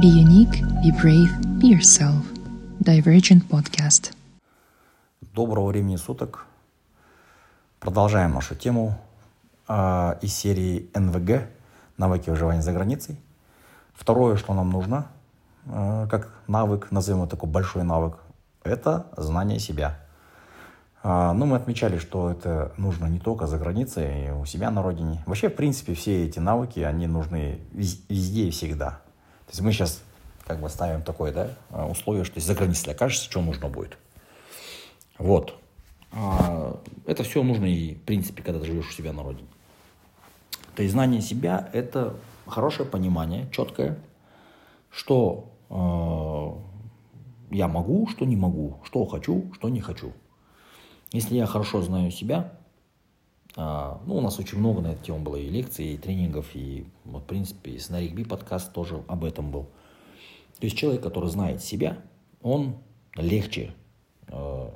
Be unique, be brave, be yourself. Divergent Podcast. Доброго времени суток. Продолжаем нашу тему э, из серии НВГ «Навыки выживания за границей». Второе, что нам нужно, э, как навык, назовем его такой большой навык, это знание себя. Э, ну, мы отмечали, что это нужно не только за границей, и у себя на родине. Вообще, в принципе, все эти навыки, они нужны везде и всегда. Есть мы сейчас как бы ставим такое да, условие, что за границей окажешься, что нужно будет. Вот. А, это все нужно и, в принципе, когда ты живешь у себя на родине. То есть знание себя – это хорошее понимание, четкое, что э, я могу, что не могу, что хочу, что не хочу. Если я хорошо знаю себя, ну, у нас очень много на эту тему было и лекций, и тренингов, и, вот, в принципе, и Снарик подкаст тоже об этом был. То есть человек, который знает себя, он легче э,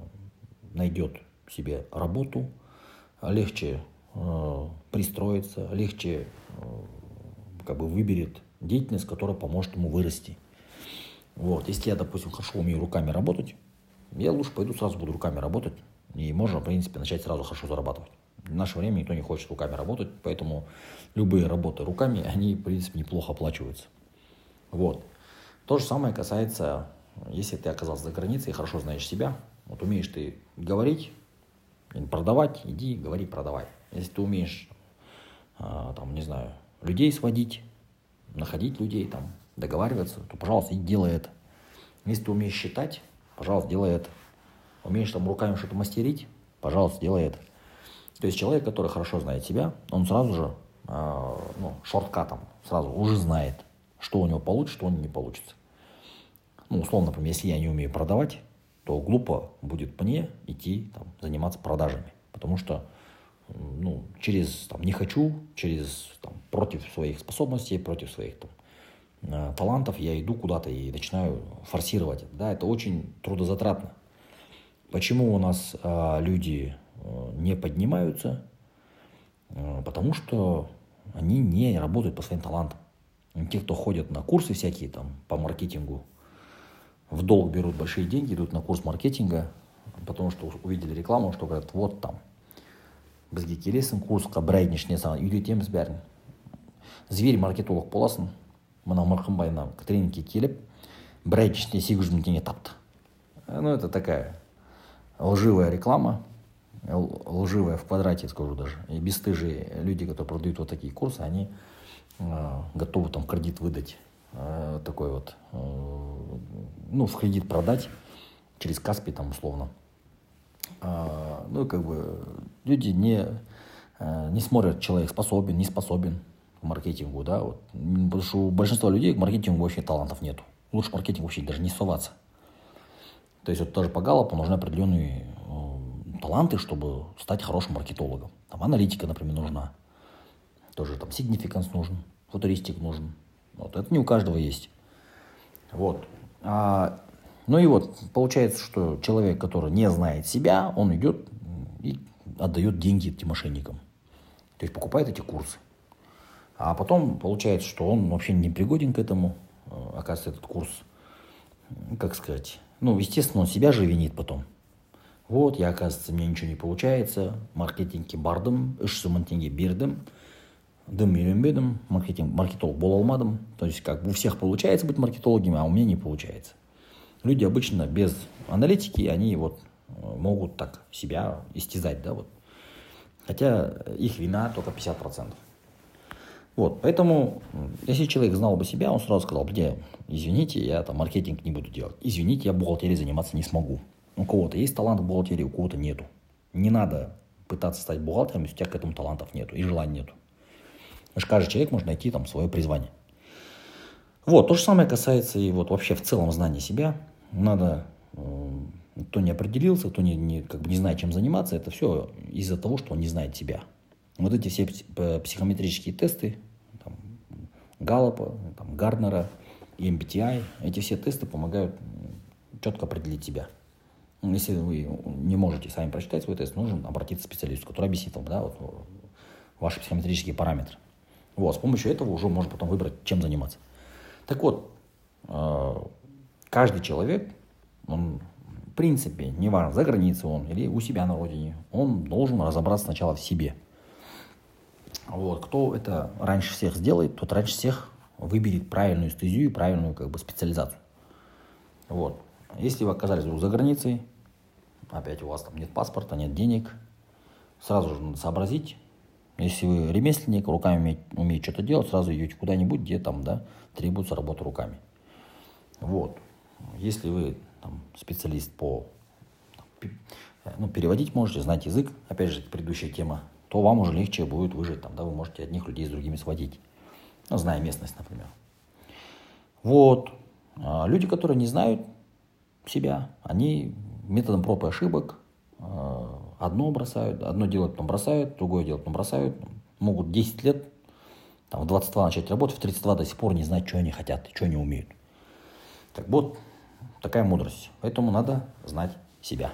найдет себе работу, легче э, пристроиться, легче э, как бы выберет деятельность, которая поможет ему вырасти. Вот. Если я, допустим, хорошо умею руками работать, я лучше пойду сразу буду руками работать, и можно, в принципе, начать сразу хорошо зарабатывать. В наше время никто не хочет руками работать, поэтому любые работы руками, они, в принципе, неплохо оплачиваются. Вот. То же самое касается, если ты оказался за границей и хорошо знаешь себя, вот умеешь ты говорить, продавать, иди, говори, продавай. Если ты умеешь, а, там, не знаю, людей сводить, находить людей, там, договариваться, то, пожалуйста, иди делай это. Если ты умеешь считать, пожалуйста, делай это. Умеешь там руками что-то мастерить, пожалуйста, делай это. То есть человек, который хорошо знает себя, он сразу же, э, ну, шорткатом, сразу уже знает, что у него получится, что у него не получится. Ну, условно, например, если я не умею продавать, то глупо будет мне идти там, заниматься продажами. Потому что ну, через там, не хочу, через там, против своих способностей, против своих там, э, талантов я иду куда-то и начинаю форсировать. Да, это очень трудозатратно. Почему у нас э, люди не поднимаются? Э, потому что они не работают по своим талантам. Те, кто ходят на курсы всякие там по маркетингу, в долг берут большие деньги, идут на курс маркетинга, потому что увидели рекламу, что говорят, вот там, бізге келесің курсқа бір ай ішінде саған үйретеміз бәрін зверь маркетолог боласың мына мырқымбай мына тренингке келіп бір айдың ішінде сегіз жүз мың теңге тапты ну это такая лживая реклама лживая в квадрате скажу даже и бесстыжие люди которые продают вот такие курсы они э, готовы там кредит выдать Э, такой вот, э, ну, в кредит продать через Каспий там условно. А, ну, как бы люди не, не смотрят, человек способен, не способен к маркетингу, да, вот. Потому что у большинства людей к маркетингу вообще талантов нету. Лучше маркетинг вообще даже не соваться. То есть вот тоже по Галлопу нужны определенные таланты, чтобы стать хорошим маркетологом. Там аналитика, например, нужна. Тоже там significance нужен, футуристик нужен, вот, это не у каждого есть. Вот. А, ну и вот, получается, что человек, который не знает себя, он идет и отдает деньги этим мошенникам. То есть покупает эти курсы. А потом получается, что он вообще не пригоден к этому. А, оказывается, этот курс, как сказать, ну, естественно, он себя же винит потом. Вот, я, оказывается, мне ничего не получается, маркетингке бардым, үш мың теңге бердім, дым үйренбедім маркетинг маркетолог бола алмадым то есть как бы у всех получается быть маркетологами а у меня не получается. Люди обычно без аналитики они вот э, могут так себя истязать да вот. Хотя их вина только 50 процентов. Вот поэтому если человек знал бы себя он сразу сказал где извините я там маркетинг не буду делать. Извините я бухгалтерией заниматься не смогу у кого-то есть талант в бухгалтерии у кого-то нету не надо пытаться стать бухгалтером если у тебя к этому талантов нету и желания нету Потому что каждый человек может найти там свое призвание. Вот, то же самое касается и вот вообще в целом знания себя. Надо, э, кто не определился, кто не, не, как бы не знает, чем заниматься, это все из-за того, что он не знает себя. Вот эти все психометрические тесты, там, Галлопа, там, Гарднера MBTI, эти все тесты помогают четко определить себя. Если вы не можете сами прочитать свой тест, нужно обратиться к специалисту, который объяснит вам да, вот, ваши психометрические параметры. Вот, с помощью этого уже можно потом выбрать, чем заниматься. Так вот, э, каждый человек, он в принципе, неважно, за границей он или у себя на родине, он должен разобраться сначала в себе. Вот, кто это раньше всех сделает, тот раньше всех выберет правильную стезию и правильную как бы специализацию. Вот. Если вы оказались вдруг за границей, опять у вас там нет паспорта, нет денег, сразу же надо сообразить, если вы ремесленник, руками умеете, умеете что-то делать, сразу идете куда-нибудь, где там, да, требуется работа руками. Вот. Если вы там, специалист по ну, переводить можете, знать язык, опять же, предыдущая тема, то вам уже легче будет выжить, там, да, вы можете одних людей с другими сводить, ну, зная местность, например. Вот. А люди, которые не знают себя, они методом проб и ошибок а, одно бросают, одно делают, потом бросают, другое делают, потом бросают. Могут 10 лет, там, в 22 начать работать, в 32 до сих пор не знать, что они хотят, что они умеют. Так вот, такая мудрость. Поэтому надо знать себя.